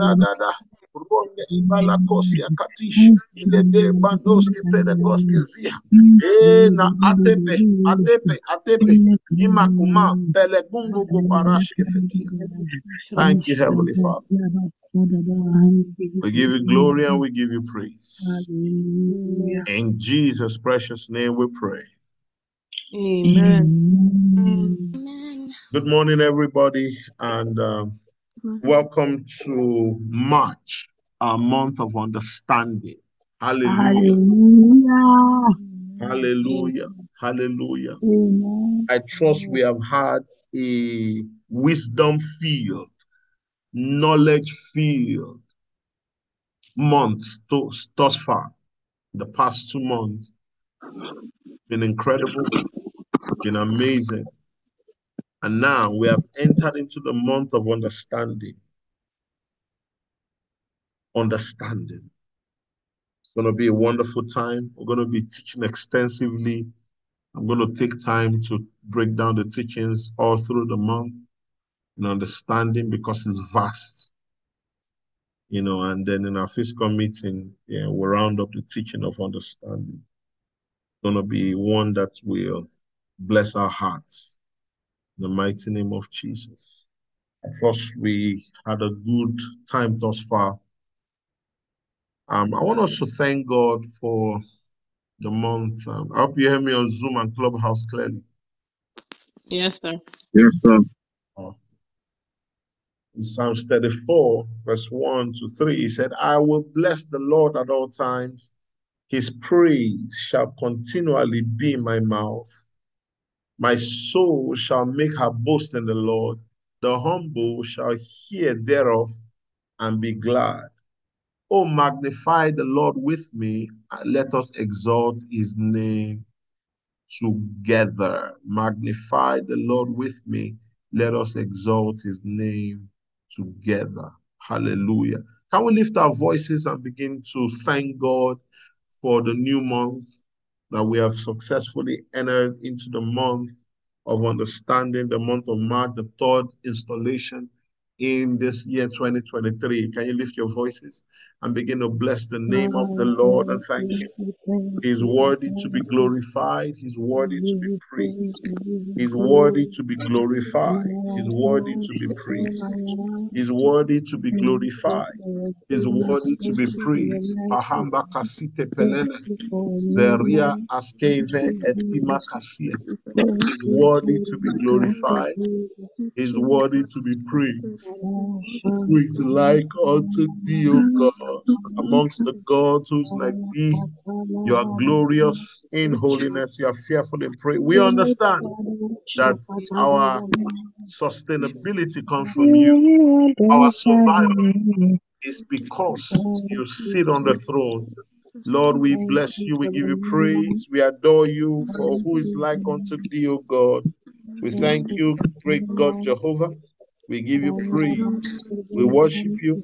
radada ronde ibalakosia katish ilede bandoske peregoske zia e na atepe atepe atepe imakuma pelegungu gobarashke fetia Thank you, Heavenly Father. We give you glory and we give you praise. In Jesus' precious name we pray. Amen. Good morning, everybody, and um, Mm-hmm. welcome to March, our month of understanding. Hallelujah. Hallelujah. Hallelujah. I trust we have had a wisdom field, knowledge field month to, thus far. The past two months been incredible, been amazing. And now we have entered into the month of understanding. Understanding. It's going to be a wonderful time. We're going to be teaching extensively. I'm going to take time to break down the teachings all through the month and understanding because it's vast. You know, and then in our fiscal meeting, yeah, we'll round up the teaching of understanding. It's going to be one that will bless our hearts in the mighty name of Jesus. I trust we had a good time thus far. Um, I want us to thank God for the month. Um, I hope you hear me on Zoom and Clubhouse clearly. Yes, sir. Yes, sir. Oh. In Psalms 34, verse 1 to 3, he said, I will bless the Lord at all times. His praise shall continually be in my mouth. My soul shall make her boast in the Lord. The humble shall hear thereof and be glad. Oh, magnify the Lord with me. Let us exalt his name together. Magnify the Lord with me. Let us exalt his name together. Hallelujah. Can we lift our voices and begin to thank God for the new month that we have successfully entered into the month of understanding, the month of March, the third installation in this year 2023. Can you lift your voices and begin to bless the name of the Lord and thank Him? He's worthy to be glorified, He's worthy to be praised. He's worthy to be glorified. He's worthy to be praised. He's worthy to be glorified. He's worthy to be praised. Pahamba kasite pelene. Zeria askeve etima kasia. He's worthy to be glorified. He's worthy to be praised. Who is like unto thee, O God, amongst the gods who's like thee? You are glorious in holiness. You are fearful in praise. We understand that our sustainability comes from you. Our survival is because you sit on the throne. Lord, we bless you. We give you praise. We adore you for who is like unto thee, O God. We thank you, great God Jehovah. We give you praise. We worship you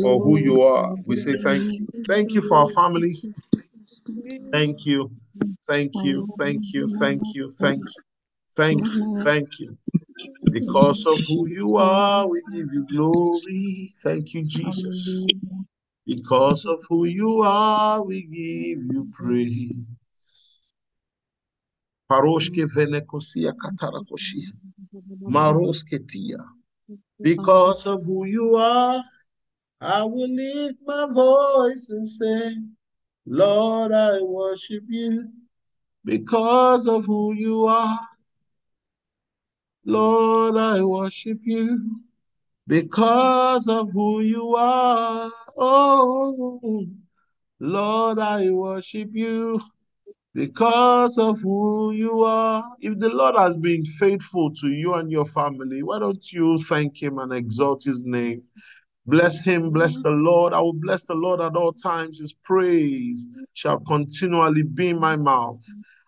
for who you are. We say thank you. Thank you for our families. Thank you. Thank you. Thank you. Thank you. Thank you. Thank you. Thank you. Because of who you are, we give you glory. Thank you, Jesus. Because of who you are, we give you praise. Paroshke venekosia katarakoshia. Marosketia. Because of who you are, I will lift my voice and say, Lord, I worship you because of who you are. Lord, I worship you because of who you are. Oh, Lord, I worship you because of who you are. If the Lord has been faithful to you and your family, why don't you thank him and exalt his name? Bless him, bless the Lord. I will bless the Lord at all times. His praise shall continually be in my mouth.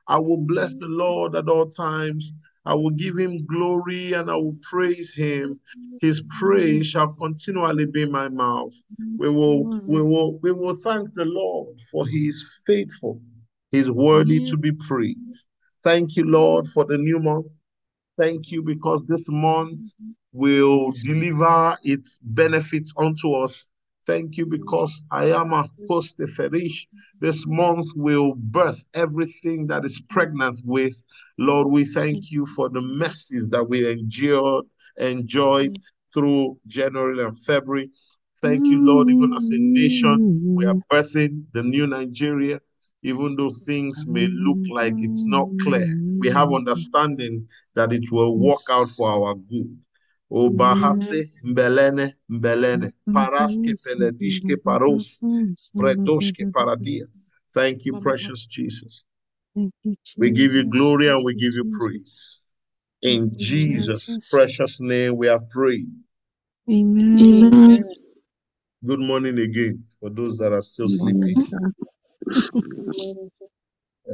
I will bless the Lord at all times. I will give him glory and I will praise him. His praise shall continually be in my mouth. We will, we will, we will thank the Lord for he is faithful. He's worthy to be praised. Thank you, Lord, for the new month. Thank you because this month will deliver its benefits unto us. Thank you because I am a post ferish. This month will birth everything that is pregnant with. Lord, we thank you for the mercies that we endured, enjoyed through January and February. Thank you, Lord, even as a nation, we are birthing the new Nigeria, even though things may look like it's not clear. We have understanding that it will work out for our good. O bahase mbelene mbelene paraske peledishke paros fredoshke paradia. Thank you, precious Jesus. We give you glory and we give you praise. In Jesus' Jesus. precious name, we have prayed. Amen. Amen. Good morning again for those that are still sleeping.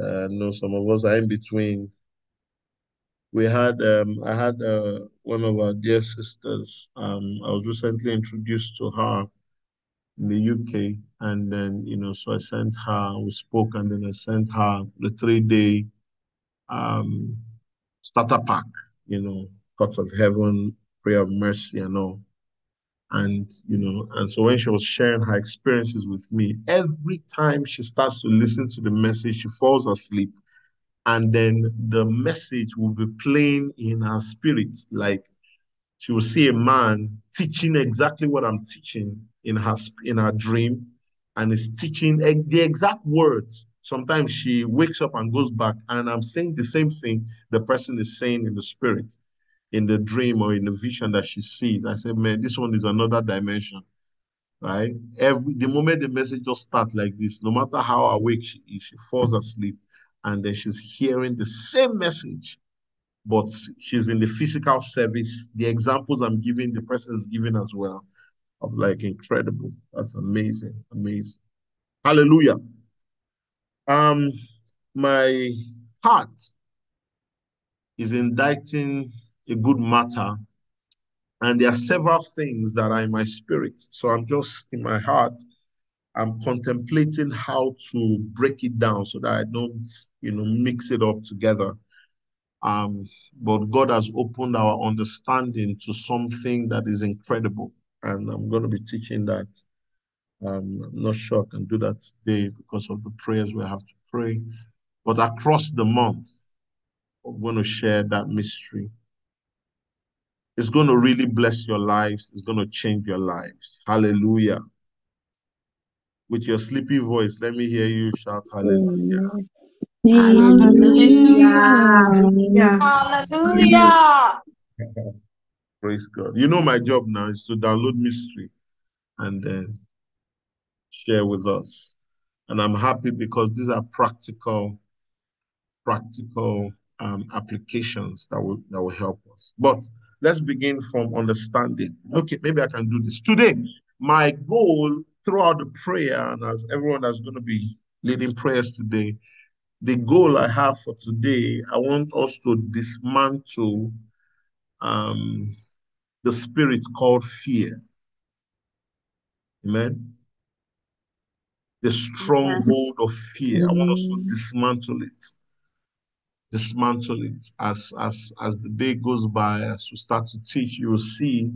Uh, no, some of us are in between. We had, um, I had uh, one of our dear sisters. Um, I was recently introduced to her in the UK, and then you know, so I sent her. We spoke, and then I sent her the three-day um, starter pack. You know, Court of Heaven, Prayer of Mercy, and all. And you know, and so when she was sharing her experiences with me, every time she starts to listen to the message, she falls asleep and then the message will be playing in her spirit. Like she will see a man teaching exactly what I'm teaching in her in her dream, and is teaching the exact words. Sometimes she wakes up and goes back, and I'm saying the same thing the person is saying in the spirit, in the dream or in the vision that she sees. I said, man, this one is another dimension. Right? Every the moment the message just starts like this, no matter how awake she is, she falls asleep and then she's hearing the same message, but she's in the physical service. The examples I'm giving, the person is giving as well. Of like incredible. That's amazing. Amazing. Hallelujah. Um, my heart is indicting a good matter, and there are several things that are in my spirit. So I'm just in my heart. I'm contemplating how to break it down so that I don't, you know, mix it up together. Um, but God has opened our understanding to something that is incredible. And I'm going to be teaching that. Um, I'm not sure I can do that today because of the prayers we have to pray. But across the month, I'm going to share that mystery. It's going to really bless your lives. It's going to change your lives. Hallelujah. With your sleepy voice, let me hear you shout hallelujah. Hallelujah. Hallelujah. Praise God. You know, my job now is to download mystery and then share with us. And I'm happy because these are practical, practical um, applications that will that will help us. But let's begin from understanding. Okay, maybe I can do this today. My goal throughout the prayer, and as everyone that's going to be leading prayers today, the goal I have for today, I want us to dismantle um, the spirit called fear. Amen. The stronghold of fear. I want us to dismantle it. Dismantle it. As as as the day goes by, as we start to teach, you will see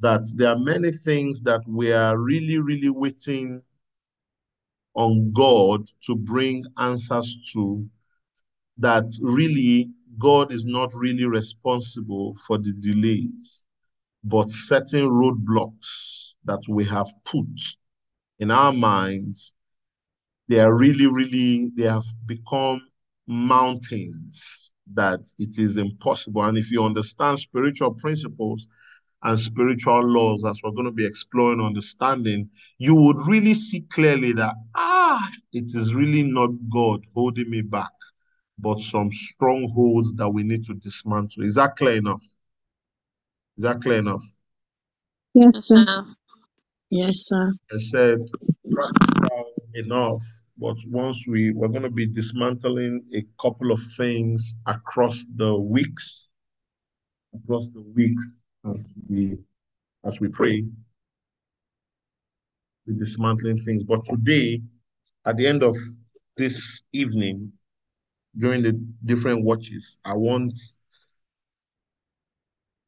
that there are many things that we are really, really waiting on God to bring answers to that really God is not really responsible for the delays, but certain roadblocks that we have put in our minds, they are really, really, they have become mountains that it is impossible. And if you understand spiritual principles and spiritual laws, as we're going to be exploring, understanding, you would really see clearly that, ah, it is really not God holding me back, but some strongholds that we need to dismantle. Is that clear enough? Is that clear enough? Yes, Yes, sir. sir. Yes, sir. I said practical enough, but once we we're going to be dismantling a couple of things across the weeks, across the weeks as we as we pray, we're dismantling things. But today, at the end of this evening, during the different watches, I want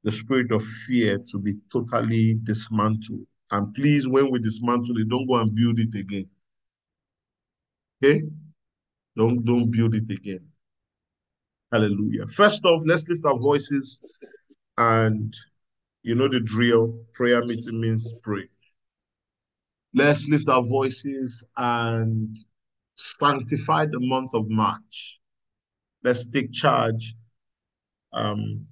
the spirit of fear to be totally dismantled. And please, when we dismantle it, don't go and build it again. Okay? Don't don't build it again. Hallelujah. First off, let's lift our voices and you know the drill. Prayer meeting means pray. Let's lift our voices and sanctify the month of March. Let's take charge. Um,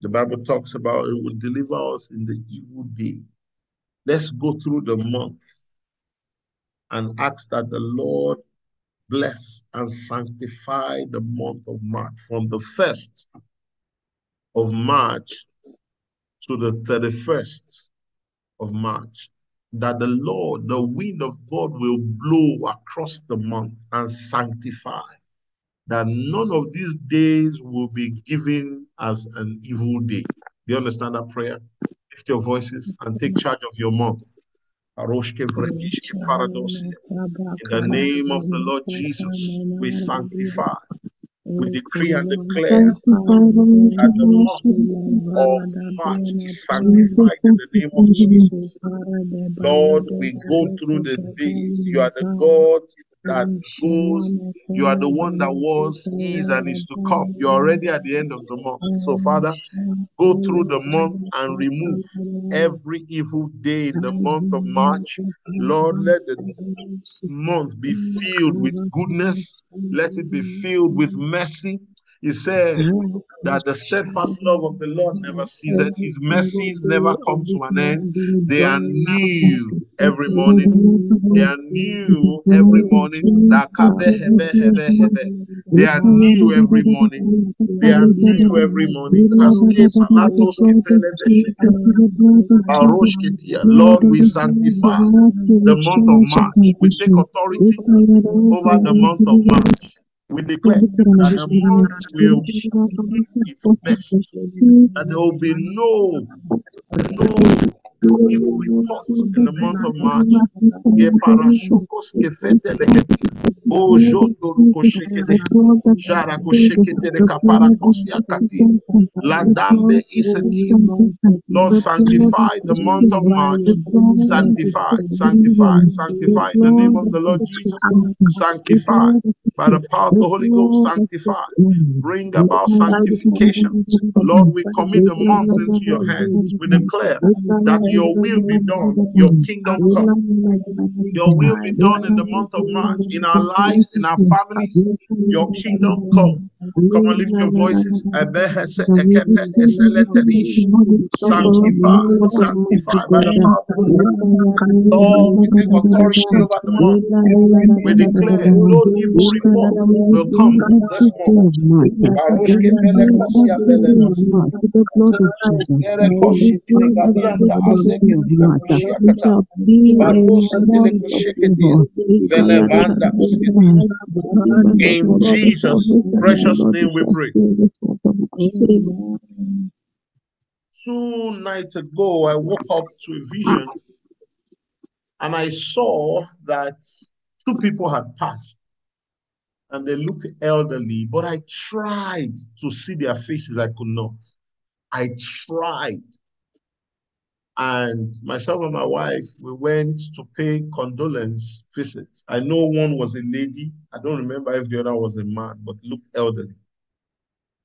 the Bible talks about it will deliver us in the evil day. Let's go through the month and ask that the Lord bless and sanctify the month of March from the 1st of March to the 31st of March. That the Lord, the wind of God will blow across the month and sanctify. That none of these days will be given as an evil day. Do you understand that prayer? Lift your voices and take charge of your month. Aroshke vrekishke paradosia. In the name of the Lord Jesus, we sanctify, we decree and declare that the month of March is sanctified in the name of Jesus. Lord, we go through the days. You are the God that goes. You are the one that was, is, and is to come. You're already at the end of the month. So, Father, go through the month and remove every evil day in the month of March. Lord, let the month be filled with goodness. Let it be filled with mercy. He said that the steadfast love of the Lord never ceases. His mercies never come to an end. They are new every morning. They are new every morning. They are new every morning. They are new every morning. Lord, we sanctify the month of March. We take authority over the month of March. We declare that the month will its best, that there will be no, no evil reports in the month of March. Oh, Jondo Koshekede, Shara Koshekede de Kapara Kosiakati, Ladambe Iseti. Lord, sanctify the month of March. Sanctify, sanctify, sanctify the name of the Lord Jesus. Sanctify by the power of the Holy Ghost. Sanctify. Bring about sanctification. Lord, we commit the month into your hands. We declare that your will be done, your kingdom come. Your will be done in the month of March, in our lives, in our families. Your kingdom come. Come on, lift your voices. Sanctify, sanctify by the Ghost. Lord, we take authority over the month. We declare no evil report will come this month. In Jesus' precious name we pray. Two nights ago, I woke up to a vision and I saw that two people had passed and they looked elderly, but I tried to see their faces. I could not. I tried. And myself and my wife, we went to pay condolence visits. I know one was a lady. I don't remember if the other was a man, but looked elderly.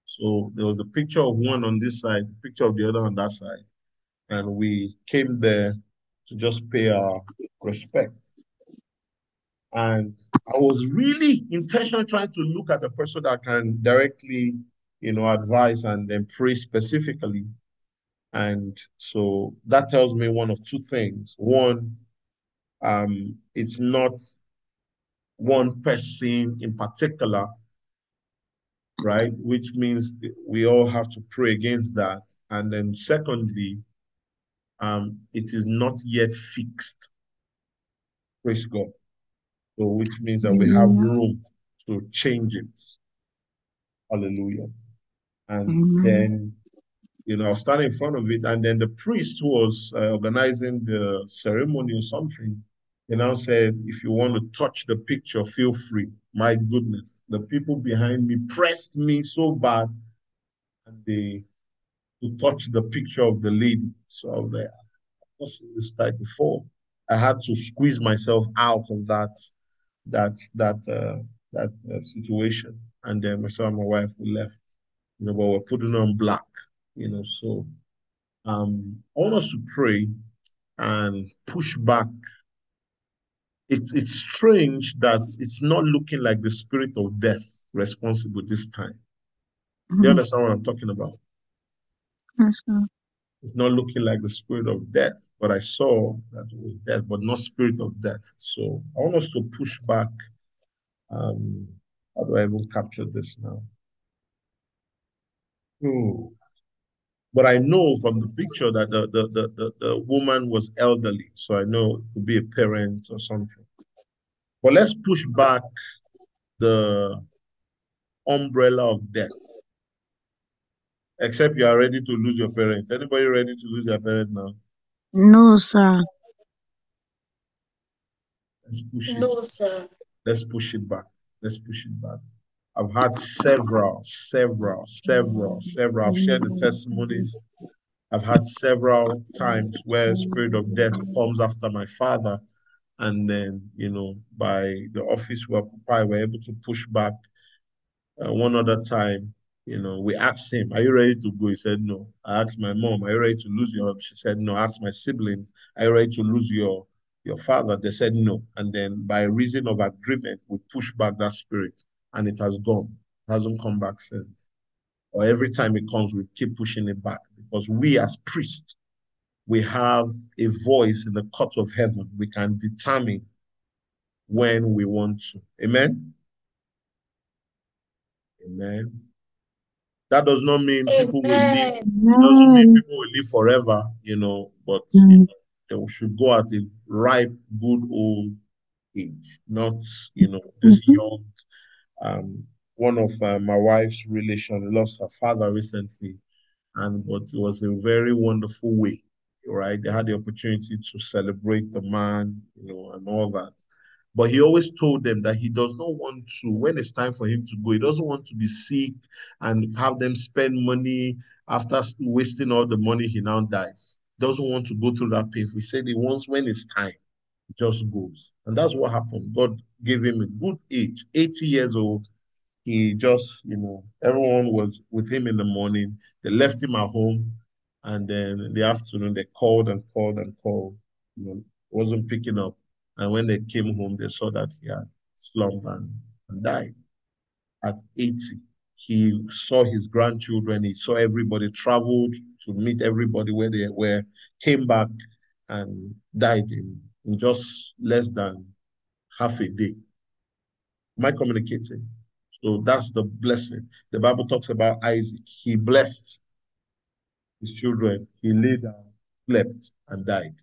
So there was a picture of one on this side, picture of the other on that side. And we came there to just pay our respect. And I was really intentionally trying to look at the person that can directly, you know, advise and then pray specifically. And so that tells me one of two things. One, um, it's not one person in particular, right? Which means we all have to pray against that. And then secondly, um, it is not yet fixed. Praise God. So which means that we have room to change it. Hallelujah. And Amen. then, you know, standing in front of it, and then the priest who was uh, organizing the ceremony or something, you know, said, if you want to touch the picture, feel free. My goodness, the people behind me pressed me so bad, and they to touch the picture of the lady. So I was like, I've seen this type before. I had to squeeze myself out of that that that uh, that uh, situation, and then myself and my wife we left. You know, but we're putting on black. You know, so um, I want us to pray and push back. It's it's strange that it's not looking like the spirit of death responsible this time. Do you understand what I'm talking about? Yes, sir. It's not looking like the spirit of death, but I saw that it was death, but not spirit of death. So I want us to push back. Um, how do I even capture this now? Hmm. But I know from the picture that the, the, the, the, the woman was elderly, so I know it could be a parent or something. But let's push back the umbrella of death. Except you are ready to lose your parent. Anybody ready to lose their parent now? No, sir. Let's push it. No, sir. Let's push it back. Let's push it back. I've had several, several, several, several. I've shared the testimonies. I've had several times where spirit of death comes after my father, and then you know by the office we occupy, we're able to push back. Uh, one other time, you know, we asked him, "Are you ready to go?" He said, "No." I asked my mom, "Are you ready to lose your?" She said, "No." I asked my siblings, "Are you ready to lose your your father?" They said, "No." And then by reason of agreement, we pushed back that spirit, and it has gone. It hasn't come back since. Or every time it comes, we keep pushing it back because we as priests, we have a voice in the court of heaven. We can determine when we want to. Amen. Amen. That does not mean people will live. Amen. It doesn't mean people will live forever, you know, but you Mm. know, they should go at a ripe, good old age, not, you know, this Mhm. young. Um, one of uh, my wife's relation lost her father recently, and but it was a very wonderful way, right? They had the opportunity to celebrate the man, you know, and all that. But he always told them that he does not want to, when it's time for him to go, he doesn't want to be sick and have them spend money after wasting all the money, he now dies. Doesn't want to go through that pain. He said he wants when it's time, just goes. And that's what happened. God gave him a good age, 80 years old. He just, you know, everyone was with him in the morning. They left him at home. And then in the afternoon, they called and called and called. You know, wasn't picking up. And when they came home, they saw that he had slumped and, and died at 80. He saw his grandchildren, he saw everybody, traveled to meet everybody where they were, came back and died in, in just less than half a day. Am I communicating? So that's the blessing. The Bible talks about Isaac. He blessed his children. He lay down, slept, and died.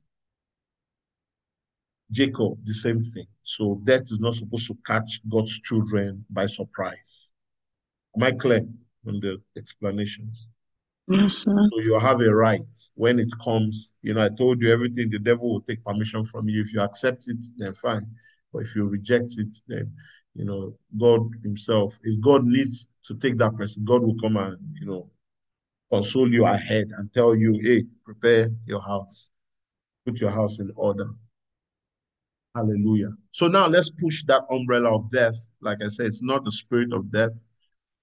Jacob, the same thing. So death is not supposed to catch God's children by surprise. Am I clear on the explanations? Yes, sir. So you have a right when it comes. You know, I told you everything, the devil will take permission from you. If you accept it, then fine. But if you reject it, then, you know, God Himself, if God needs to take that person, God will come and, you know, console you ahead and tell you, hey, prepare your house, put your house in order. Hallelujah. So now let's push that umbrella of death. Like I said, it's not the spirit of death,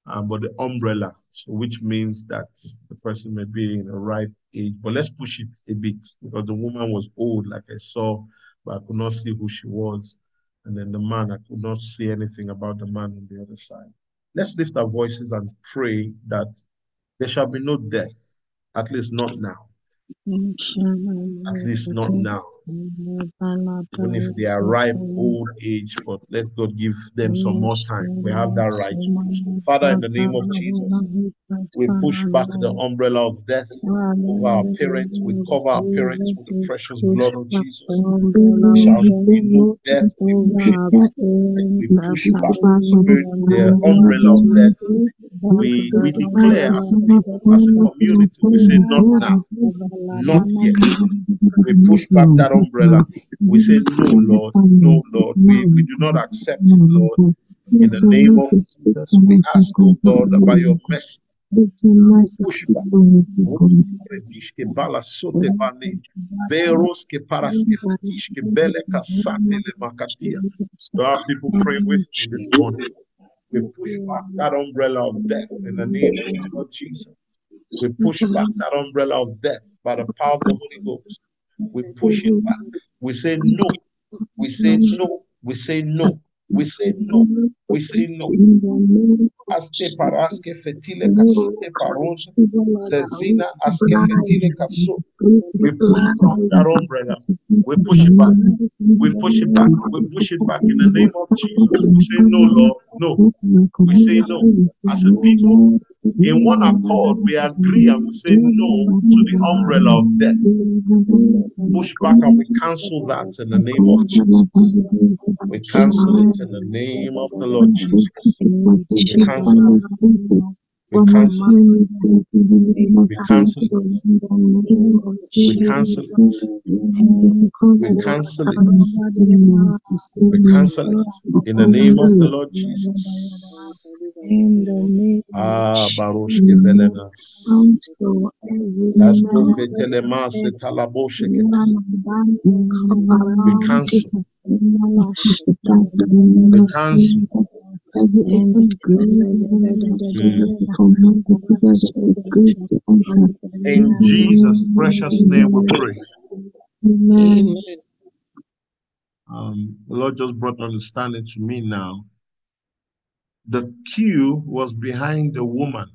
uh, but the umbrella, so which means that the person may be in a ripe age. But let's push it a bit because the woman was old, like I saw, but I could not see who she was. And then the man, I could not see anything about the man on the other side. Let's lift our voices and pray that there shall be no death, at least not now. At least mm-hmm. not now. Even if they are ripe old age, but let God give them some more time. We have that right to do so. Father, in the name of Jesus, we push back the umbrella of death over our parents. We cover our parents with the precious blood of Jesus. We shall be no death. We push it back. We push back spirit, the umbrella of death. We we declare as a people, as a community, we say not now, not yet. We push back that umbrella. We say no, Lord, no, Lord. We, we do not accept it, Lord. In the name of Jesus, we ask, oh God, about your mercy. Let your mercy speak for me, people. Redishke bala sote bane. Veros ke paraske fetishke bele kasate le makatia. Have people pray with me this morning. We push back that umbrella of death in the name of the Lord Jesus. We push back that umbrella of death by the power of the Holy Ghost. We push it back. We say no. We say no. We say no. We say no. We say no. Aste paraske fetile kasute paronja. Zezina aske fetile kaso. We push it back that umbrella. We push it back. We push it back. We push it back in the name of Jesus. We say no, Lord. No. We say no. As a people, in one accord, we agree and we say no to the umbrella of death. Push back and we cancel that in the name of Jesus. We cancel it in the name of the Lord Jesus. We cancel it. We cancel it. We cancel it. We cancel it. We cancel it. We cancel it in the name of the Lord Jesus. In the name Ah, Barushke Velenas. counsel every As man Profetelema Setalabosheketi. We cancel. We cancel. In Jesus, precious name we pray. Amen. Amen. Um, the Lord just brought understanding to me now. The queue was behind the woman,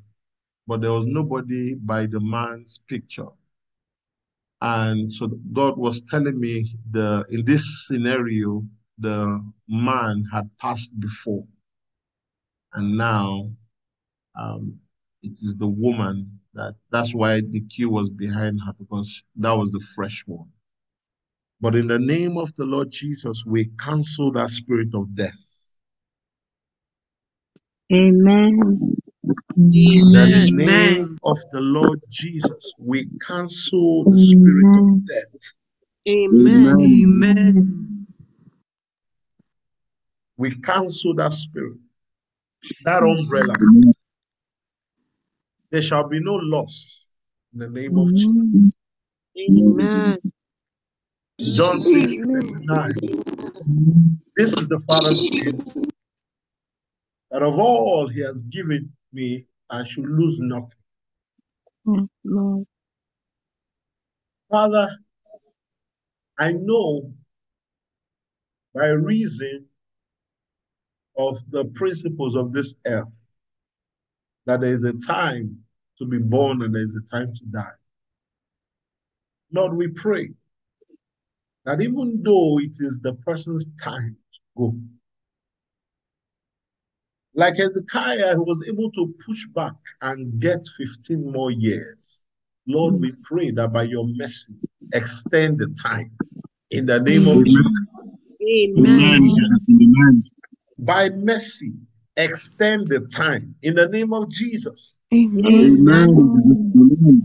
but there was nobody by the man's picture. And so God was telling me the in this scenario, the man had passed before. And now um, it is the woman that that's why the queue was behind her because that was the fresh one. But in the name of the Lord Jesus, we cancel that spirit of death. Amen. In the Amen. name of the Lord Jesus, we cancel the spirit of death. Amen. Amen. We cancel that spirit, that umbrella. There shall be no loss in the name of Jesus. Amen. John 6 39. This is the Father's will, that of all he has given me, I should lose nothing. Father, I know by reason of the principles of this earth that there is a time to be born and there is a time to die. Lord, we pray that even though it is the person's time to go, like Hezekiah, who was able to push back and get 15 more years, Lord, we pray that by your mercy, extend the time in the name of Amen. Jesus. Amen. By mercy, extend the time in the name of Jesus. Amen.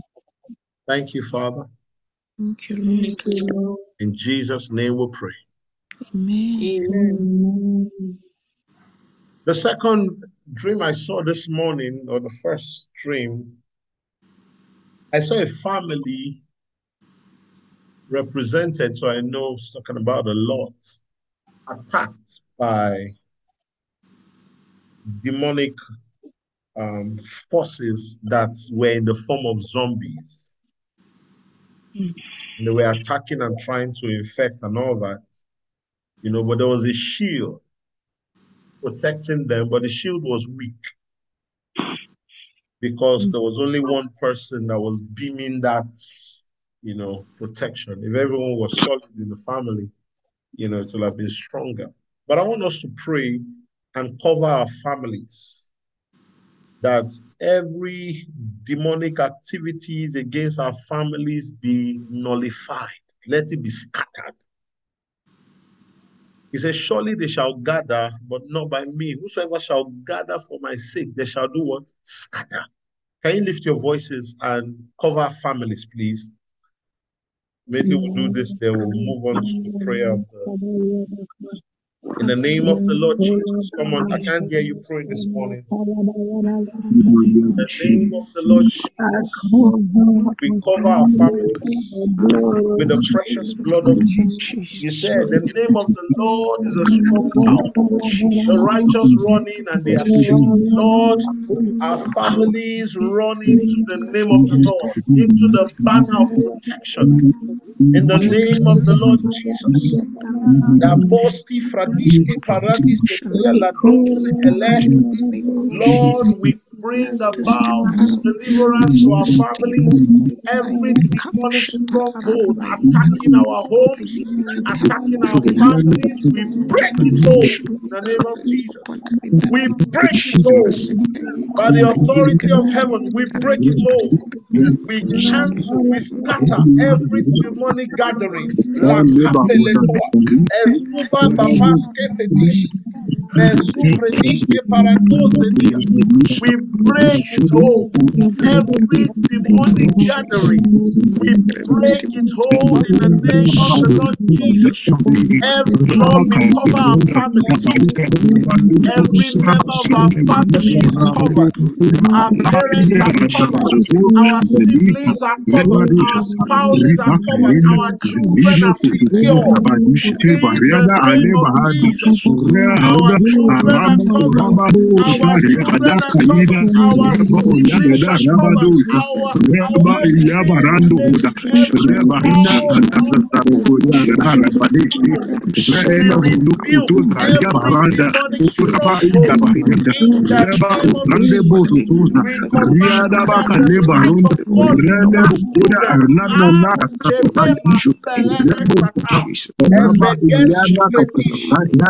Thank you, Father. Thank you, Lord. Thank you, Lord. In Jesus' name we pray. Amen. Amen. Amen. The second dream I saw this morning, or the first dream, I saw a family represented, so I know it's talking about a lot, attacked by demonic um, forces that were in the form of zombies. Mm. And they were attacking and trying to infect and all that, you know, but there was a shield protecting them, but the shield was weak because there was only one person that was beaming that, you know, protection. If everyone was solid in the family, you know, it would have been stronger. But I want us to pray and cover our families that every demonic activities against our families be nullified. Let it be scattered. He says, Surely they shall gather, but not by me. Whosoever shall gather for my sake, they shall do what? Scatter. Can you lift your voices and cover families, please? Immediately we'll do this, then we'll move on to the prayer In the name of the Lord Jesus. Come on, I can't hear you pray this morning. In the name of the Lord Jesus, we cover our families with the precious blood of Jesus. You said, The name of the Lord is a strong tower. The righteous run in and they are saved. Lord, our families run into the name of the Lord, into the banner of protection. In the name of the Lord Jesus. Da bosti fradishke paradis sekia la. Lord, we bring about deliverance to our families. Every demonic stronghold attacking our homes, attacking our families, we break its hold in the name of Jesus. We break its hold by the authority of heaven. We break it hold. We cancel, we scatter every demonic gatherings. Parandosenia. We break its hold. Every demonic gathering, we break its hold in the name of the Lord Jesus. Every Lord, we cover our families. Every member of our family is covered. Our parents are covered. Our siblings are covered. Our spouses are covered. Our children are secure. In the name of Jesus, our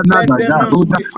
belene sata.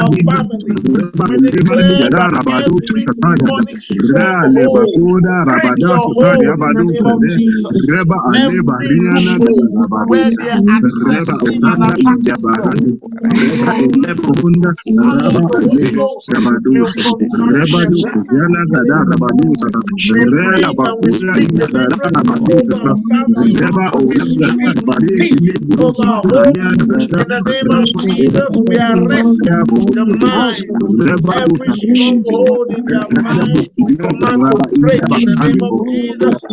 our family. We declare that every demonic stronghold break your hold in the name of Jesus. Every loophole where they're accessing and attacking from. Fire of Holy Ghost will consume them now. We breathe and we speak deliverance over our families. We speak peace over our homes. In the name of Jesus, we arrest the. Every stronghold in their mind, we command to break in the name of Jesus.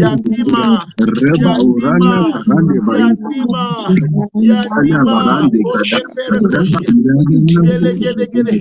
Yadima. Yadima. Yadima. Gele gele.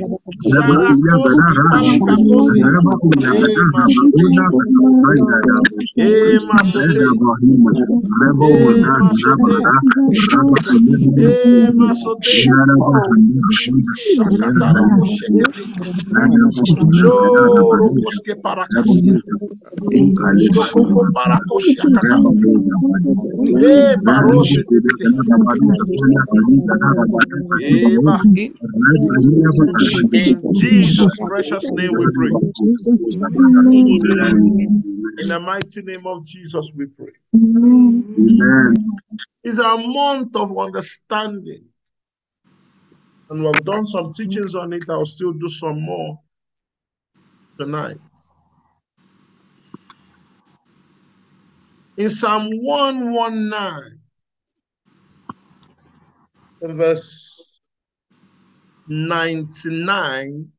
In Jesus' precious name we pray. In the mighty name of Jesus we pray. It's a month of understanding. And we've done some teachings on it. I'll still do some more tonight. In Psalm 119, in verse 99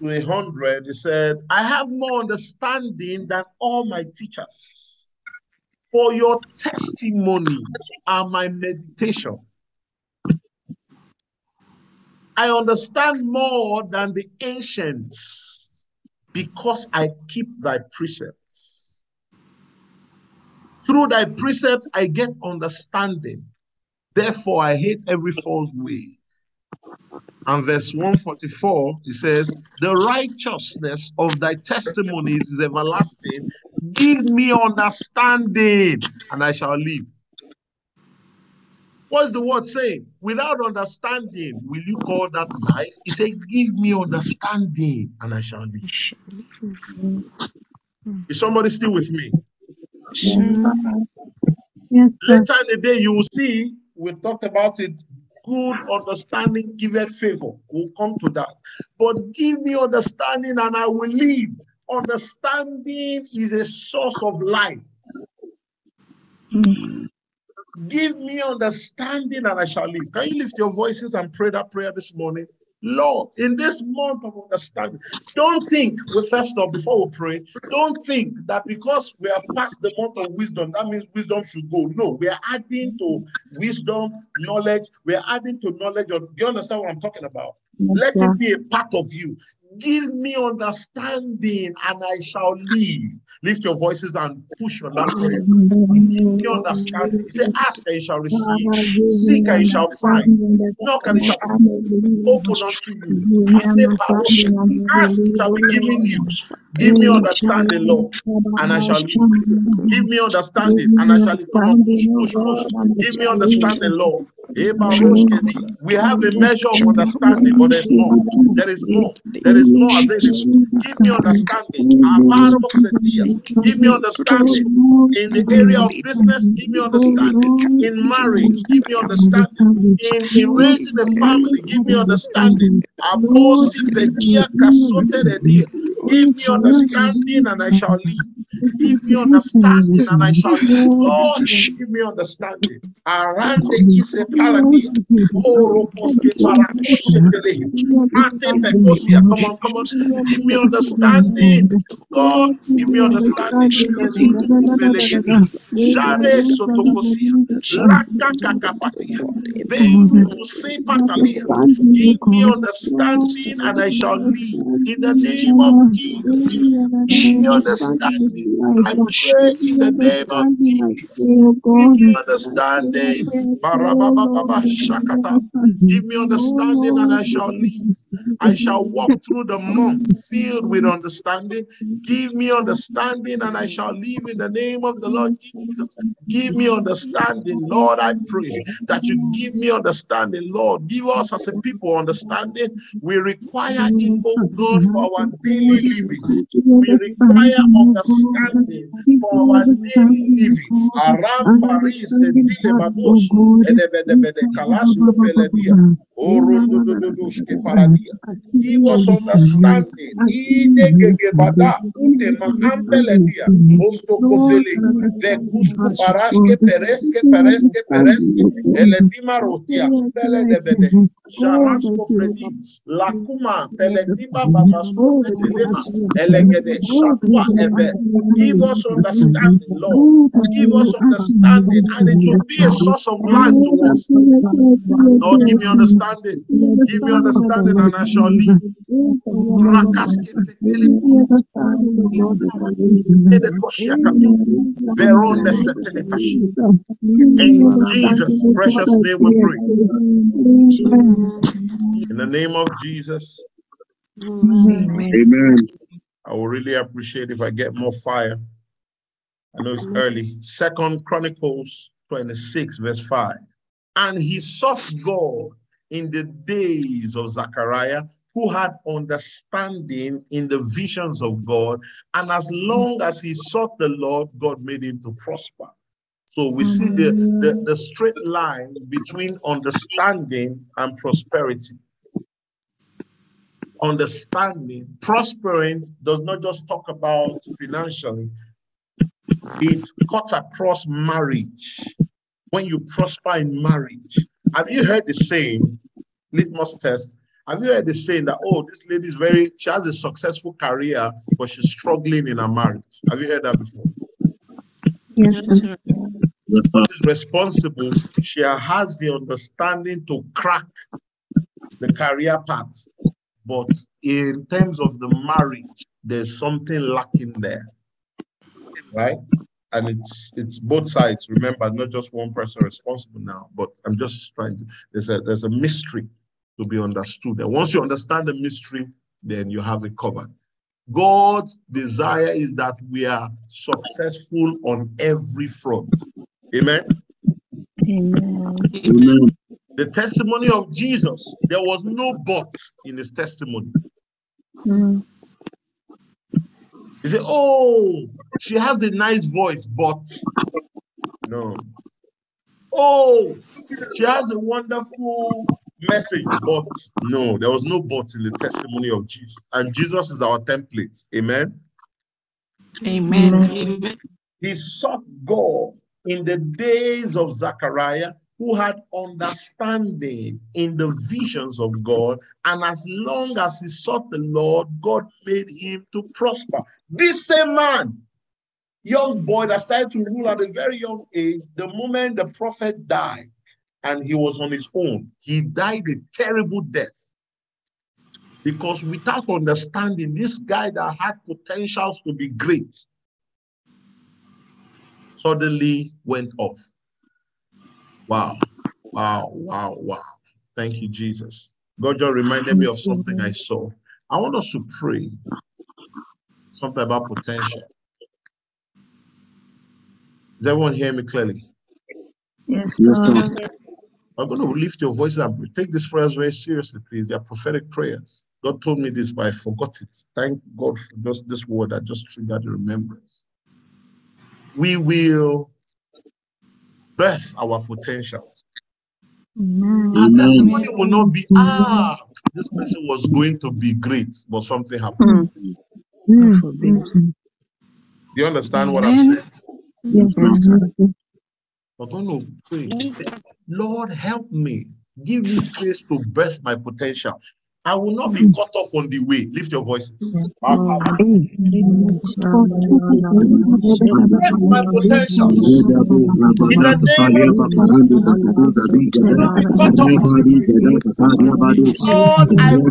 to 100, he said, I have more understanding than all my teachers, for your testimonies are my meditation. I understand more than the ancients because I keep thy precepts. Through thy precepts I get understanding. Therefore I hate every false way. And verse 144, it says, The righteousness of thy testimonies is everlasting. Give me understanding, and I shall live. What's the word saying? Without understanding, will you call that life? He said, Give me understanding, and I shall I live. Is somebody still with me? Yes, Sir. sir. Yes, sir. Later in the day, you will see, we talked about it. Good understanding giveth favor. We'll come to that. But give me understanding and I will live. Understanding is a source of life. Give me understanding and I shall live. Can you lift your voices and pray that prayer this morning? Lord, in this month of understanding, don't think, well, first off, before we pray, don't think that because we have passed the month of wisdom, that means wisdom should go. No, we are adding to wisdom, knowledge. We are adding to knowledge. Of, do you understand what I'm talking about? Let it be a part of you. Give me understanding and I shall live. Lift your voices and push on that prayer. Give me understanding. He said, Ask and you shall receive. Seek and you shall find. Knock and it shall be open unto you. Ask, it shall be given you. Give me understanding, Lord, and I shall live. Give me understanding, and I shall. Come on, push, push, push. Give me understanding, Lord. We have a measure of understanding, but there's more. There is more. There is more available. Give me understanding. Give me understanding in the area of business. Give me understanding in marriage. Give me understanding in, in raising a family. Give me understanding. Give me understanding and I shall live. Give me understanding and I live. Lord, give me understanding. Arande kise paradia. Orokoske parakoshe telehi. Ate pekosia. Come on, come on. Give me understanding. God, give me understanding. Jare sotokosia. Rakakakapatia. Veinu se patalia. Give me understanding and I shall live. In the name of Jesus. Give me understanding. I pray in the name of Jesus. Give me understanding. Give me understanding and I shall live. I shall walk through the month filled with understanding. Give me understanding and I shall live in the name of the Lord Jesus. Give me understanding, Lord. I pray that you give me understanding, Lord. Give us as a people understanding. We require it, oh God, for our daily living. We require understanding Give us understanding. Fredi, lakuma. Give us understanding, Lord. Give us understanding, and it will be a source of life to us. Lord, give me understanding. Give me understanding, and I shall live. Rakaske fetele, ede koshiakati, veronde. In Jesus' precious name we pray. In the name of Jesus, Amen. Amen. I will really appreciate if I get more fire. I know it's early. Second Chronicles 26, verse 5. And he sought God in the days of Zechariah, who had understanding in the visions of God. And as long as he sought the Lord, God made him to prosper. So we see the, the, the straight line between understanding and prosperity. Understanding, prospering does not just talk about financially, it cuts across marriage. When you prosper in marriage, have you heard the saying, litmus test? Have you heard the saying that, oh, this lady is very, she has a successful career, but she's struggling in her marriage? Have you heard that before? Yes, sir. She's responsible. She has the understanding to crack the career path. But in terms of the marriage, there's something lacking there. Right? and it's it's both sides. Remember, not just one person responsible now, but I'm just trying to. There's a there's a mystery to be understood, and once you understand the mystery, then you have it covered. God's desire is that we are successful on every front. Amen. Amen. Amen. The testimony of Jesus, there was no but in his testimony. Mm. You say, oh, she has a nice voice, but no. Oh, she has a wonderful message, but no, there was no but in the testimony of Jesus. And Jesus is our template. Amen. Amen. Amen. Amen. He sought God in the days of Zechariah, who had understanding in the visions of God. And as long as he sought the Lord, God made him to prosper. This same man, young boy that started to rule at a very young age, the moment the prophet died and he was on his own, he died a terrible death. Because without understanding, this guy that had potentials to be great suddenly went off. Wow, wow, wow, wow. Thank you, Jesus. God just reminded me of something I saw. I want us to pray something about potential. Does everyone hear me clearly? Yes, Yes, sir. sir. I'm going to lift your voice up. Take these prayers very seriously, please. They are prophetic prayers. God told me this, but I forgot it. Thank God for just this word that just triggered the remembrance. We will birth our potential. Amen. Our Amen. testimony will not be, ah, this person was going to be great, but something happened. Mm. Mm. Mm. Do you understand what I'm saying? Yes, Yes. We're going to pray. Lord, help me. Give me grace to birth my potential. I will not be cut off on the way. Lift your voices. Yes, Ah, Lord. ah, Birth my potentials. Redabu, In the name of Bakarandi, Basuza, I will Digada, not be cut off. Rebadi, Gada, Sataria, Badus, Lord, I will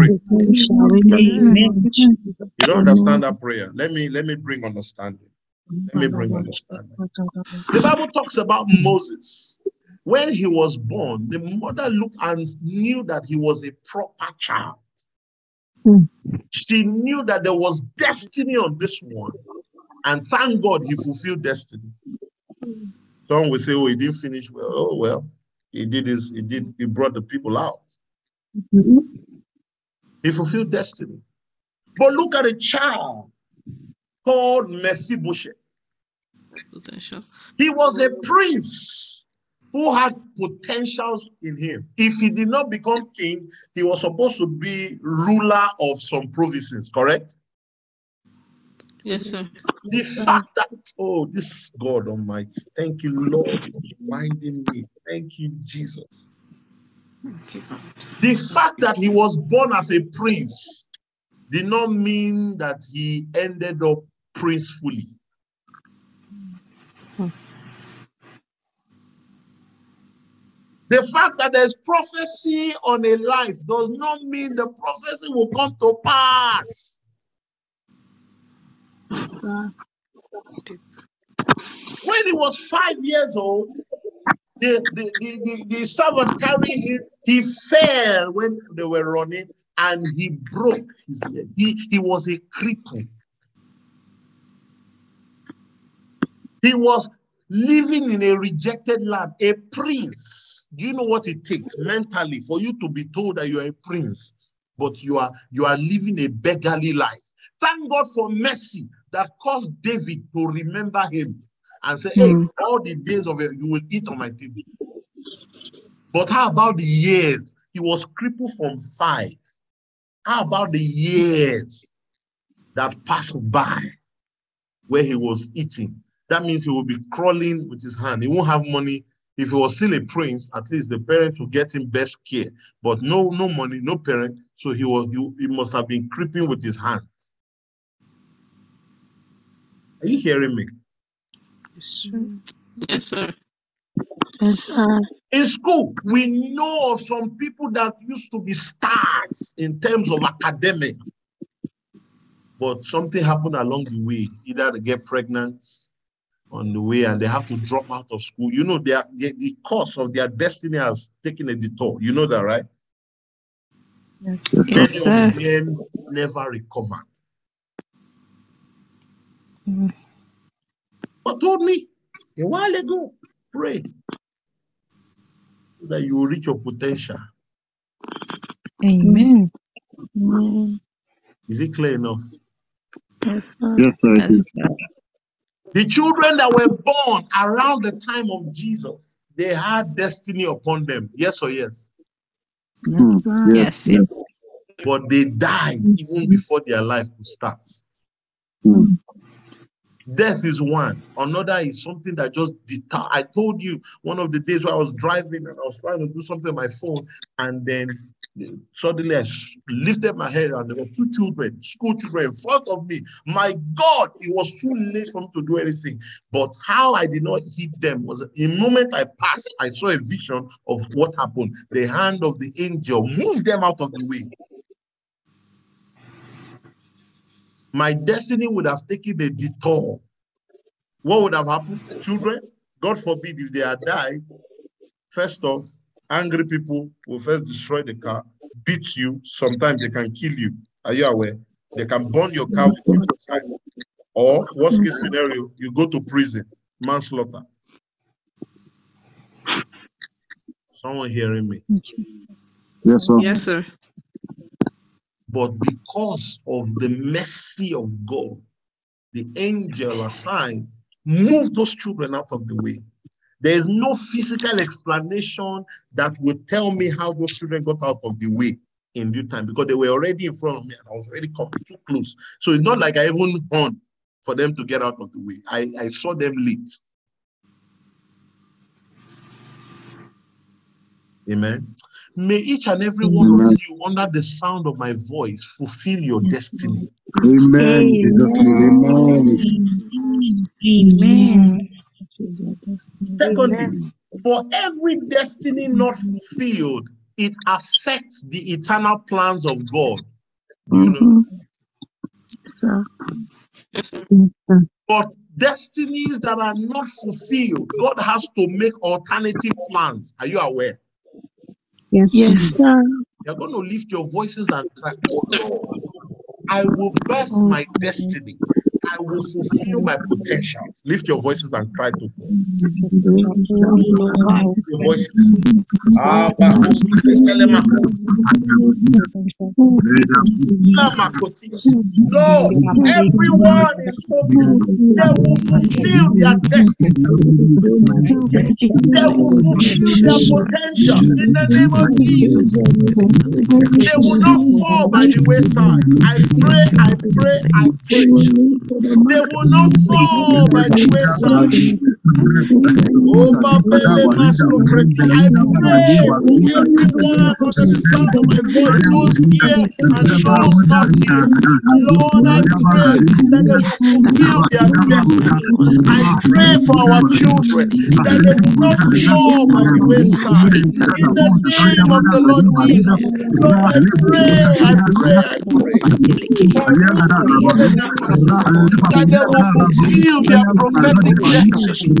Amen. You don't understand that prayer. Let me let me bring understanding. Let me bring understanding. The Bible talks about Moses. When he was born, the mother looked and knew that he was a proper child. She knew that there was destiny on this one. And thank God he fulfilled destiny. Some will say, Oh, he didn't finish well. Oh, well, he did his, he did, he brought the people out. He fulfilled destiny. But look at a child called Mephibosheth. Potential. He was a prince who had potentials in him. If he did not become king, he was supposed to be ruler of some provinces, correct? Yes, sir. The fact that, oh, this God Almighty, thank you, Lord, for reminding me. Thank you, Jesus. The fact that he was born as a prince did not mean that he ended up princefully. The fact that there's prophecy on a life does not mean the prophecy will come to pass. When he was five years old, the, the, the, the, servant carrying him, he fell when they were running and he broke his leg. He, he was a cripple. He was living in a rejected land, a prince. Do you know what it takes mentally for you to be told that you are a prince, but you are you are living a beggarly life? Thank God for mercy that caused David to remember him. And say, Hey, Mm. all the days of it, you will eat on my table. But how about the years? He was crippled from five. How about the years that passed by where he was eating? That means he will be crawling with his hand. He won't have money. If he was still a prince, at least the parents will get him best care. But no, no money, no parent. So he was he, he must have been creeping with his hand. Are you hearing me? Yes, sir. Yes, sir. Yes, sir. In school, we know of some people that used to be stars in terms of academic. But something happened along the way. Either they get pregnant on the way and they have to drop out of school. You know, they are, they, the course of their destiny has taken a detour. You know that, right? Yes, Yes, Many of sir. them never recovered. Mm. But told me a while ago, pray so that you will reach your potential. Amen. Amen. Is it clear enough? Yes, sir. Yes, sir. Yes, sir. The children that were born around the time of Jesus, they had destiny upon them. Yes or yes? Yes, sir. Yes, Yes, yes. yes. But they died even before their life could start. Mm. Death is one. Another is something that just deter. I told you one of the days where I was driving and I was trying to do something on my phone, and then suddenly I lifted my head and there were two children, school children in front of me. My God, it was too late for me to do anything. But how I did not hit them was the moment I passed, I saw a vision of what happened. The hand of the angel moved them out of the way. My destiny would have taken a detour. What would have happened? Children, God forbid, if they had died, first off, angry people will first destroy the car, beat you. Sometimes they can kill you. Are you aware? They can burn your car with you inside. Or, worst case scenario, you go to prison, manslaughter. Someone hearing me? Yes, sir. Yes, sir. But because of the mercy of God, the angel assigned moved those children out of the way. There is no physical explanation that would tell me how those children got out of the way in due time because they were already in front of me and I was already coming too close. So it's not like I even horned for them to get out of the way. I, I saw them late. Amen. May each and every one of you, under the sound of my voice, fulfill your destiny. Amen. Amen. Amen. Secondly, for every destiny not fulfilled, it affects the eternal plans of God. Do you know? Mhm. Sir. Yes, sir. But destinies that are not fulfilled, God has to make alternative plans. Are you aware? Yes, Yes. sir. You're going to lift your voices and cry, Oh Lord, I will birth oh, my destiny. I will fulfill my potentials. Lift your voices and cry to God. Lift your voices. Abba, Telema, Lama, Kotis. Lord, everyone is hoping they will fulfill their destiny. They will fulfill their potential in the name of Jesus. They will not fall by the wayside. I pray, I pray, I pray. They will not fall by the wayside. Oh. I pray for everyone under the sound of my voice, here and not. Lord, I pray that they will fulfill their destiny. I pray for our children that they will not fall by the wayside. In the name of the Lord Jesus. Lord, I pray, I pray, I pray. that they will fulfill their prophetic destiny.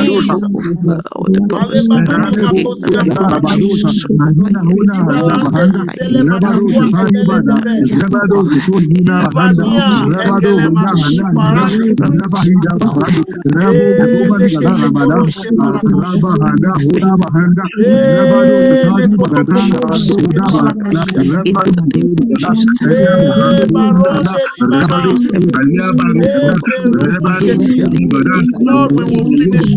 injuries that will kick us out of our destiny. In the name of Jesus. Ale baba baba kosia paradash. Ibalande zele manakua ebele debe. Ivania ekele masipara. Ele kele boroske paratosh. Ele kotokotos ke palakashia. Eh, barose libana. Eh, peruske Lord, we will finish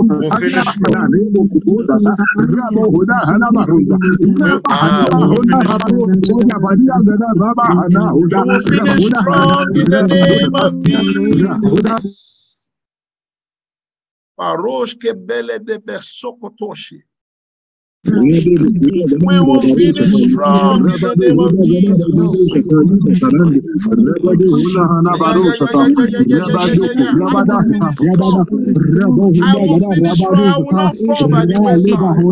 We'll finish strong. We'll finish strong. We'll finish strong. We, ah, we will finish strong. We will finish strong in the name of Jesus. Paroshke bele de besokotoshi. We will finish strong in the name of Jesus. I will finish strong. I will not fall by the wayside.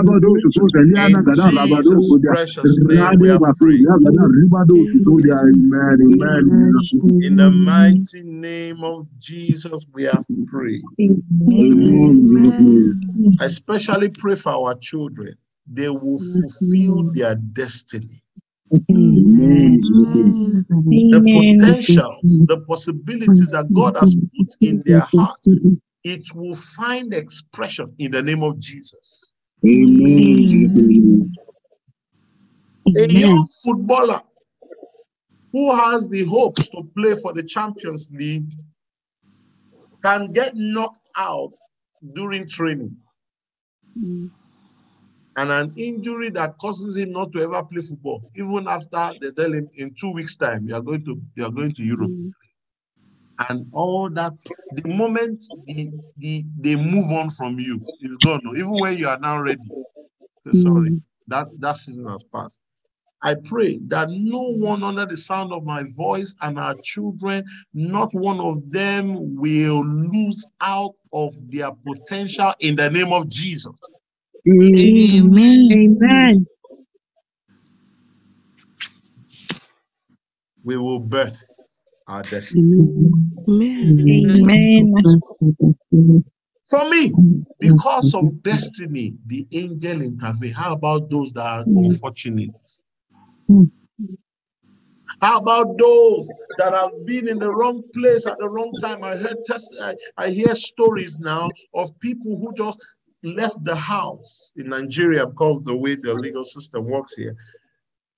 I will finish strong. By the power in the name Jesus, I will finish strong. I will finish strong in the name of Jesus. Thank you, Jesus. In Jesus' precious name, we are praying. In the mighty name of Jesus, we have prayed. I especially pray for our children. They will fulfill their destiny. The potentials, the possibilities that God has put in their heart, it will find expression in the name of Jesus. A young footballer who has the hopes to play for the Champions League can get knocked out during training. Mm. And an injury that causes him not to ever play football, even after they tell him in two weeks' time you are going to you are going to Europe. Mm. And all that the moment the, the, they move on from you, it's gone. Even when you are now ready. Say, sorry, mm. that, that season has passed. I pray that no one under the sound of my voice and our children, not one of them will lose out of their potential in the name of Jesus. Amen. Amen. We will birth our destiny. Amen. For me, because of destiny, the angel intervene. How about those that are unfortunate? Hmm. How about those that have been in the wrong place at the wrong time? I heard test, I, I hear stories now of people who just left the house in Nigeria because of the way the legal system works here.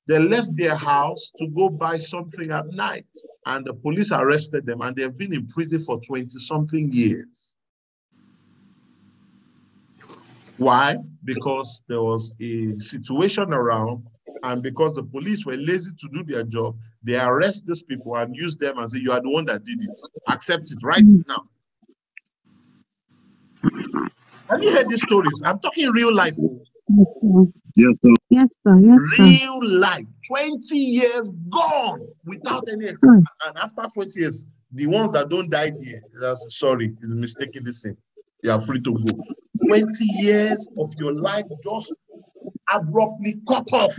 They left their house to go buy something at night, and the police arrested them, and they've been in prison for 20 something years. Why? Because there was a situation around, and because the police were lazy to do their job, they arrest these people and use them and say, You are the one that did it. Accept it, right mm-hmm. now. Have you heard these stories? I'm talking real life. Yes, sir. Yes, sir. Yes, sir. Real life. 20 years gone without any exception. Hmm. And after 20 years, the ones that don't die there, that's sorry, is mistaking this thing. You are free to go. 20 years of your life just abruptly cut off.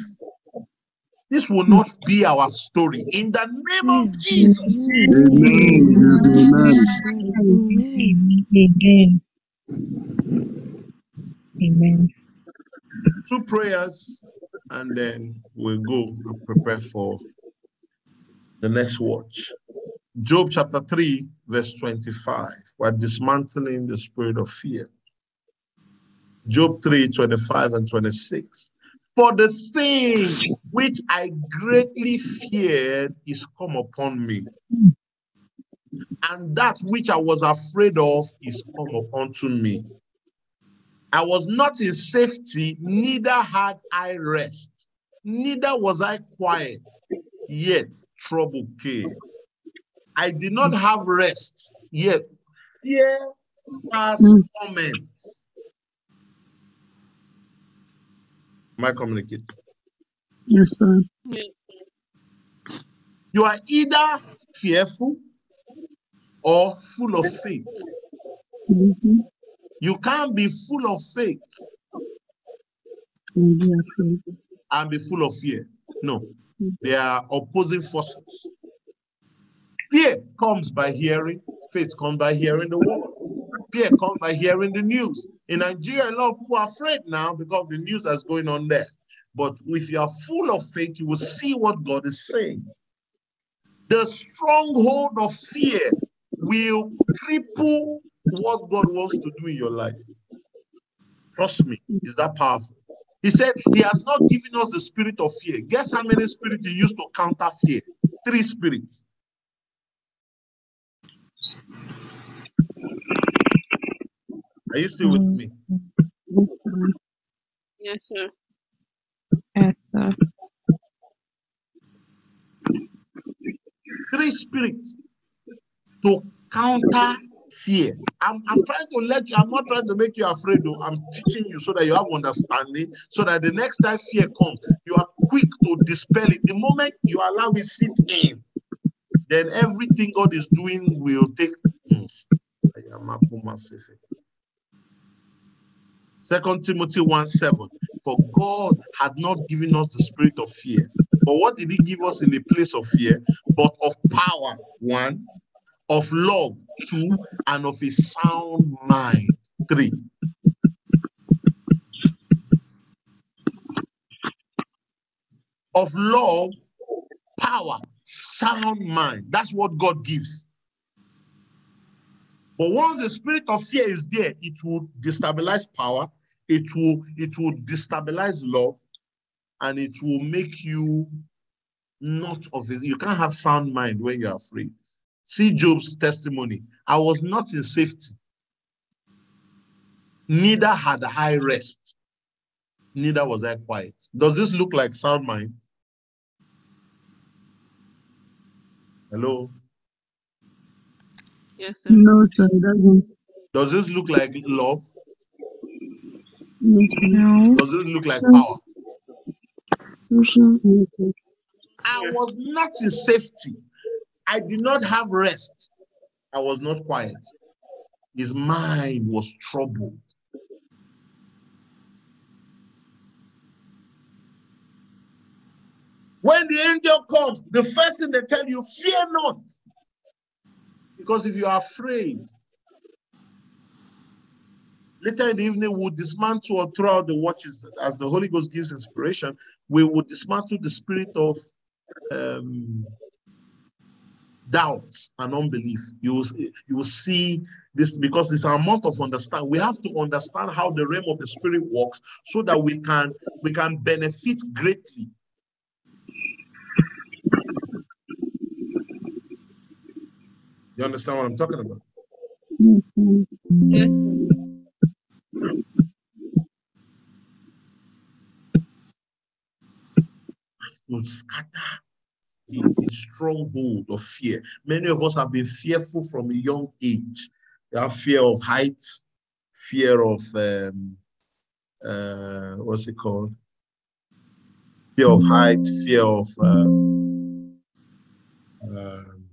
This will not be our story. In the name of Jesus. Amen. Yes, amen. Amen. Amen. Two prayers, and then we'll go and prepare for the next watch. Job chapter 3, verse 25. We're dismantling the spirit of fear. Job 3, 25 and 26. For the thing which I greatly feared is come upon me, and that which I was afraid of is come upon to me. I was not in safety, neither had I rest, neither was I quiet, yet trouble came. I did not have rest, yet fear was Mm. torment. Am I communicating? Yes, sir. You are either fearful or full of faith. Mm-hmm. You can't be full of faith And be afraid. and be full of fear. No, hmm. they are opposing forces. Fear comes by hearing, faith comes by hearing the word. Fear comes by hearing the news. In Nigeria, a lot of people are afraid now because of the news that's going on there. But if you are full of faith, you will see what God is saying. The stronghold of fear will cripple what God wants to do in your life. Trust me, is that powerful? He said he has not given us the spirit of fear. Guess how many spirits he used to counter fear? Three spirits. Are you still with me? Yes, sir. Yes, sir. Three spirits to counter fear. I'm, I'm trying to let you, I'm not trying to make you afraid, though. I'm teaching you so that you have understanding, so that the next time fear comes, you are quick to dispel it. The moment you allow it sit in, then everything God is doing will take. Second Timothy 1 7. For God had not given us the spirit of fear. But what did He give us in the place of fear? But of power, one, of love, two, and of a sound mind, three. Of love, power, sound mind. That's what God gives. But once the spirit of fear is there, it will destabilize power, it will it will destabilize love, and it will make you not of it. You can't have sound mind when you're afraid. See Job's testimony. I was not in safety, neither had I rest, neither was I quiet. Does this look like sound mind? Hello? Yes, sir. No, sir, it doesn't. Does this look like love? No. Does this look like power? No, sir. Yes, sir. I was not in safety. I did not have rest. I was not quiet. His mind was troubled. When the angel comes, the first thing they tell you, fear not. Because if you are afraid, later in the evening, we'll dismantle or throughout the watches as the Holy Ghost gives inspiration. We will dismantle the spirit of um, doubts and unbelief. You will, you will see this because it's a amount of understand. We have to understand how the realm of the spirit works so that we can we can benefit greatly. You understand what I'm talking about? Yes. To scatter the stronghold of fear. Many of us have been fearful from a young age. We have fear of heights, fear of um, uh, what's it called? Fear of height, fear of um, um,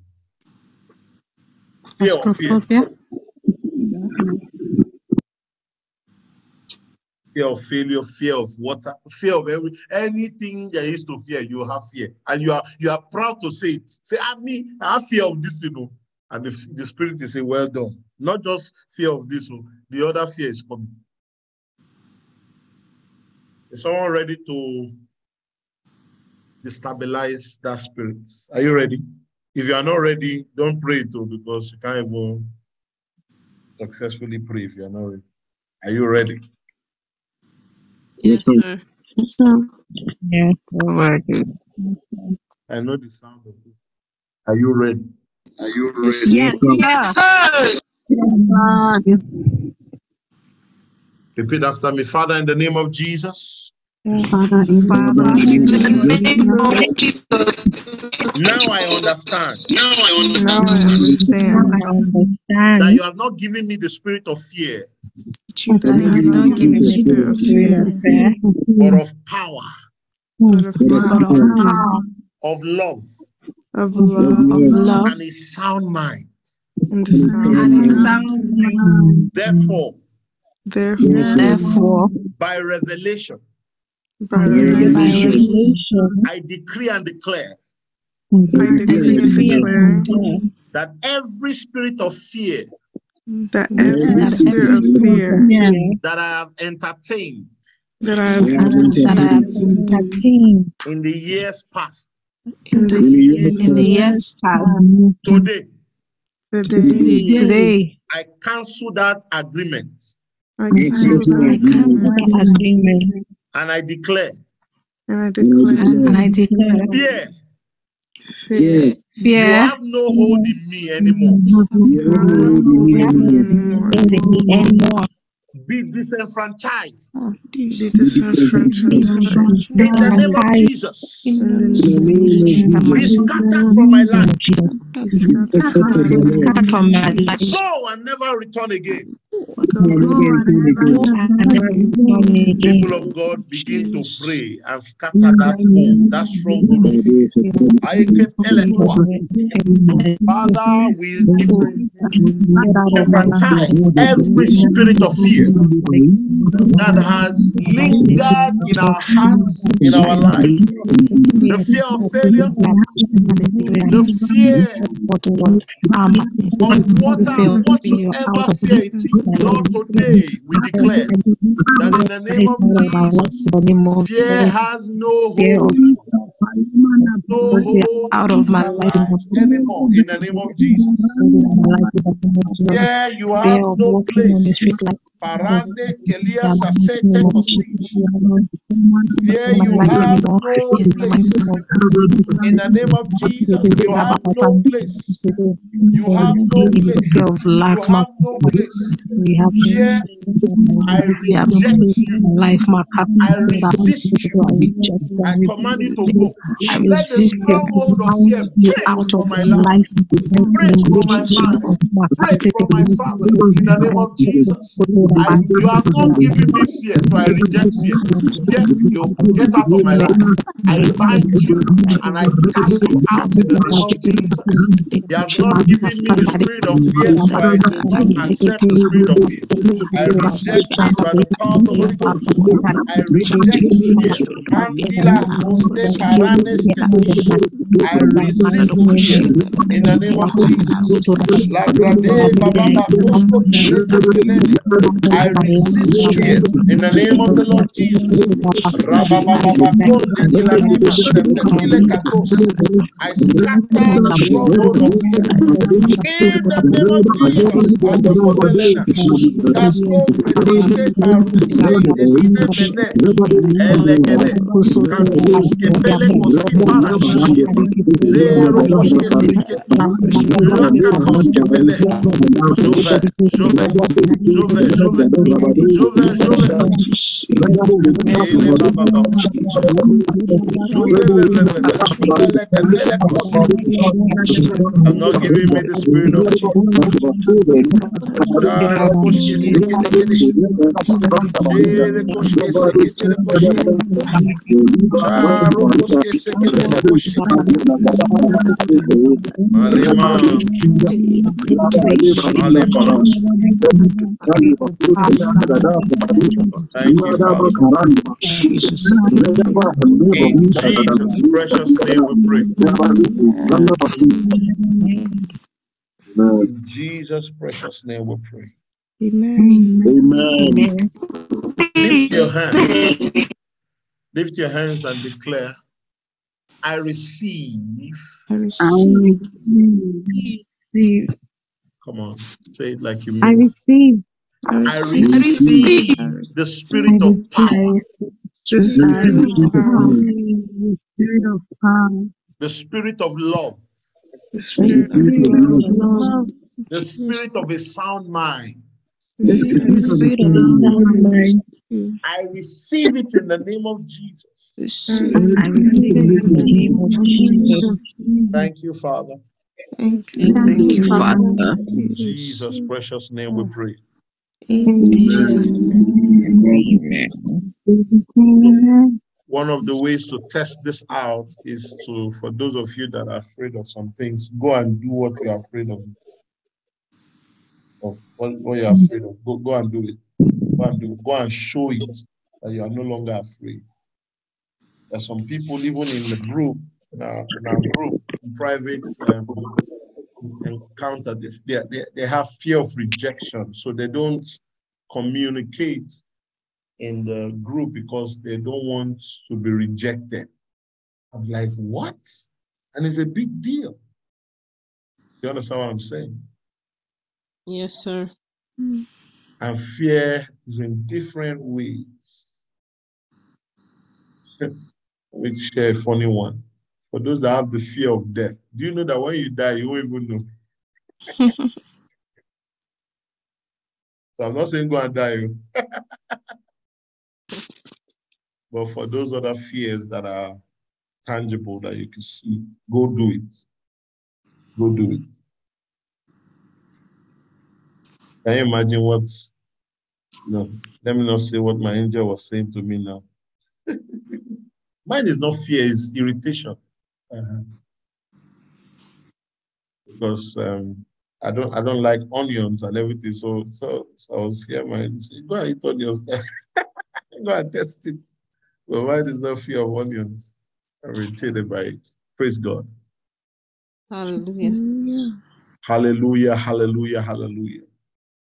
fear of fear, fear of failure, fear of water, fear of every anything there is to fear. You have fear, and you are you are proud to say it. Say, ah, I mean, I have fear of this you oh. know. And the, the spirit is saying, Well done. Not just fear of this, oh, the other fear is coming. Is someone ready to destabilize that spirit? Are you ready? If you are not ready, don't pray too, because you can't even successfully pray if you are not ready. Are you ready? Mm-hmm. Yes, sir. So, Yes, oh Lord. I know the sound of it. Are you ready? Are you ready? yes, Yes, sir. God. Repeat after me. Father, in the name of Jesus, Father, in the Father, name In of the name Jesus, of Jesus. now I understand Now I now I now I understand that you have not given me the spirit of fear, You that that have have not not given the given spirit of the fear, spirit of but fear, of power, but of power, of power, of love, of of love, love, and a sound mind. and the and sound a mind. sound mind. Therefore, Therefore, Therefore, by revelation, by by revelation, revelation, I decree and declare I I decree and decree declare and declare that every spirit of fear Mm-hmm. that every that spirit of every fear. Fear that I have entertained. That I have that I have entertained. entertained. In the years past, in the in the years years past, today, today, today, I cancel that agreement. I I cancel cancel that agreement. that agreement, and I declare. And I declare. And I declare. Fear, fear you have no hold in me anymore. you have no hold in me anymore. anymore. Be disenfranchised oh, Be disenfranchised in the name of Jesus. in the name of Be scattered from my life. Be scattered from my life. Cut from my life. Go and never return again. Go and Go and never return again. People of God begin to pray and scatter that hold, that stronghold of fear. Aike pelekua. Father, we enfranchise every spirit of fear that has lingered in our hearts, in our life. The fear of failure, the fear of water, whatsoever fear it is. Lord, today we declare that in the name of Jesus, fear has no hold, no hold out of my life. anymore. In the name of Jesus. Fear, you have no walking on the place. Street Parande kelia safete kosich. Fear, you have no place. In the name of Jesus, you have no place. You have no place. Fear of lack, You have no place. we have Fear, I we have reject you. life, my I resist you. I reject I command you to go. I Let the resist you. stronghold of I fear you break out of my my life, life. break from my mind, break from my family. In the name of Jesus, I you have not given me fear, so I reject fear. Fear, you get out of my life. I bind you and I cast you out in the name of Jesus. He has not given me the spirit of fear, so I do not accept the spirit of fear. I reject it by the power of the Holy Ghost. I reject fear. Mandila koste paranes ketish. I resist fear in the name of Jesus. I resist fear in the name of the Lord Jesus. I scatter the stronghold of fear in the name of Jesus. Alokobelena. Kasko frediste paruse eline mene. Elegede. Kantoske pele koski parash. Zero foske siketi. Lakakoske pele. Jove, jove, jove, jove, Ele baba kepele kosi. I'm not giving me the spirit of koshke sekede gede. Jere koshke sekete koshi. Jaro koshke sekete koshi. Malema. Malema. Thank you, Father. Jesus. In Jesus' precious name we pray. In Jesus' precious name we pray. Amen. Amen. Lift your hands. Lift your hands and declare, I receive. I I receive. receive. Come on, say it like you mean. it. I I receive. Receive I receive. the spirit of power, The spirit of power. the spirit of power. the spirit of love, The The spirit of love. the spirit of a sound mind. The The spirit spirit of of sound mind. I receive it in the name of Jesus. I receive it in the name of Jesus. Thank you, Father. Thank you. Thank you, Father. In Jesus' precious name we pray. One of the ways to test this out is to, for those of you that are afraid of some things, go and do what you're afraid of. Of what, what you're afraid of. Go, go and do it. Go and do. Go and show it that you are no longer afraid. There are some people, even in the group, in our, in our group, in private um, encounter, they, they, they have fear of rejection. So they don't communicate in the group because they don't want to be rejected. I'm like, what? And it's a big deal. You understand what I'm saying? Yes, sir. Mm-hmm. And fear is in different ways. Let me share a funny one. For those that have the fear of death, do you know that when you die, you won't even know? So I'm not saying go and die. oh. but for those other fears that are tangible that you can see, go do it. Go do it. Can you imagine what's no? Let me not say what my angel was saying to me now. Mine is not fear, it's irritation. Uh-huh. Because um, I don't I don't like onions and everything. So so, so I was here, my say, go and eat onions. go and test it. But why is not fear of onions. I'm irritated by it. Praise God. Hallelujah. Hallelujah, hallelujah, hallelujah.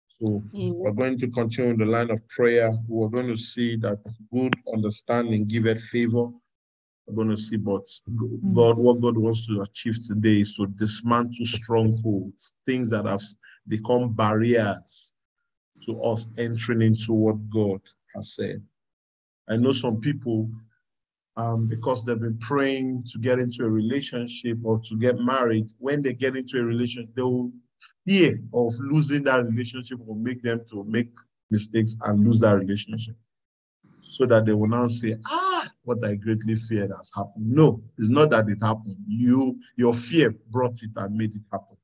So Amen. we're going to continue the line of prayer. We're going to see that good understanding giveth favor. We're going to see, but God, what God wants to achieve today is to dismantle strongholds, things that have become barriers to us entering into what God has said. I know some people, um, because they've been praying to get into a relationship or to get married, when they get into a relationship, they will fear of losing that relationship will make them to make mistakes and lose that relationship. So that they will now say, ah, what I greatly feared has happened. No, it's not that it happened. You, your fear brought it and made it happen.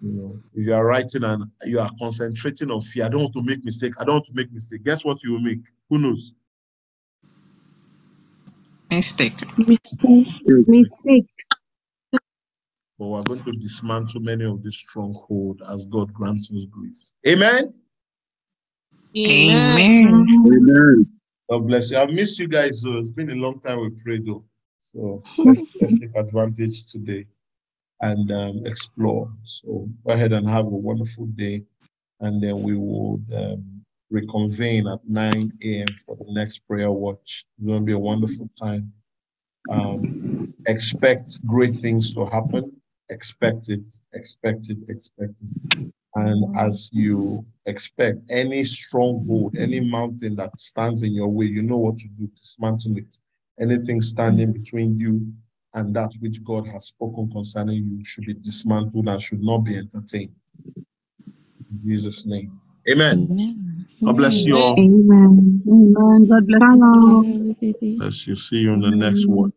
You know, if you are writing and you are concentrating on fear, I don't want to make mistake. I don't want to make mistake. Guess what you will make? Who knows? Mistake. Mistake. Mistake. But we're going to dismantle many of these strongholds as God grants us grace. Amen. Amen. Amen. God bless you. I've missed you guys. So it's been a long time we prayed though. So let's, let's take advantage today and um, explore. So go ahead and have a wonderful day. And then we will um, reconvene at 9 a.m. for the next prayer watch. It's going to be a wonderful time. Um, expect great things to happen. Expect it, expect it, expect it. And mm-hmm. as you expect any stronghold, any mountain that stands in your way, you know what to do, dismantle it. Anything standing between you and that which God has spoken concerning you should be dismantled and should not be entertained. In Jesus' name. Amen. Amen. God bless you all. Amen. Amen. God bless you. Amen. Bless you. See you in the next watch.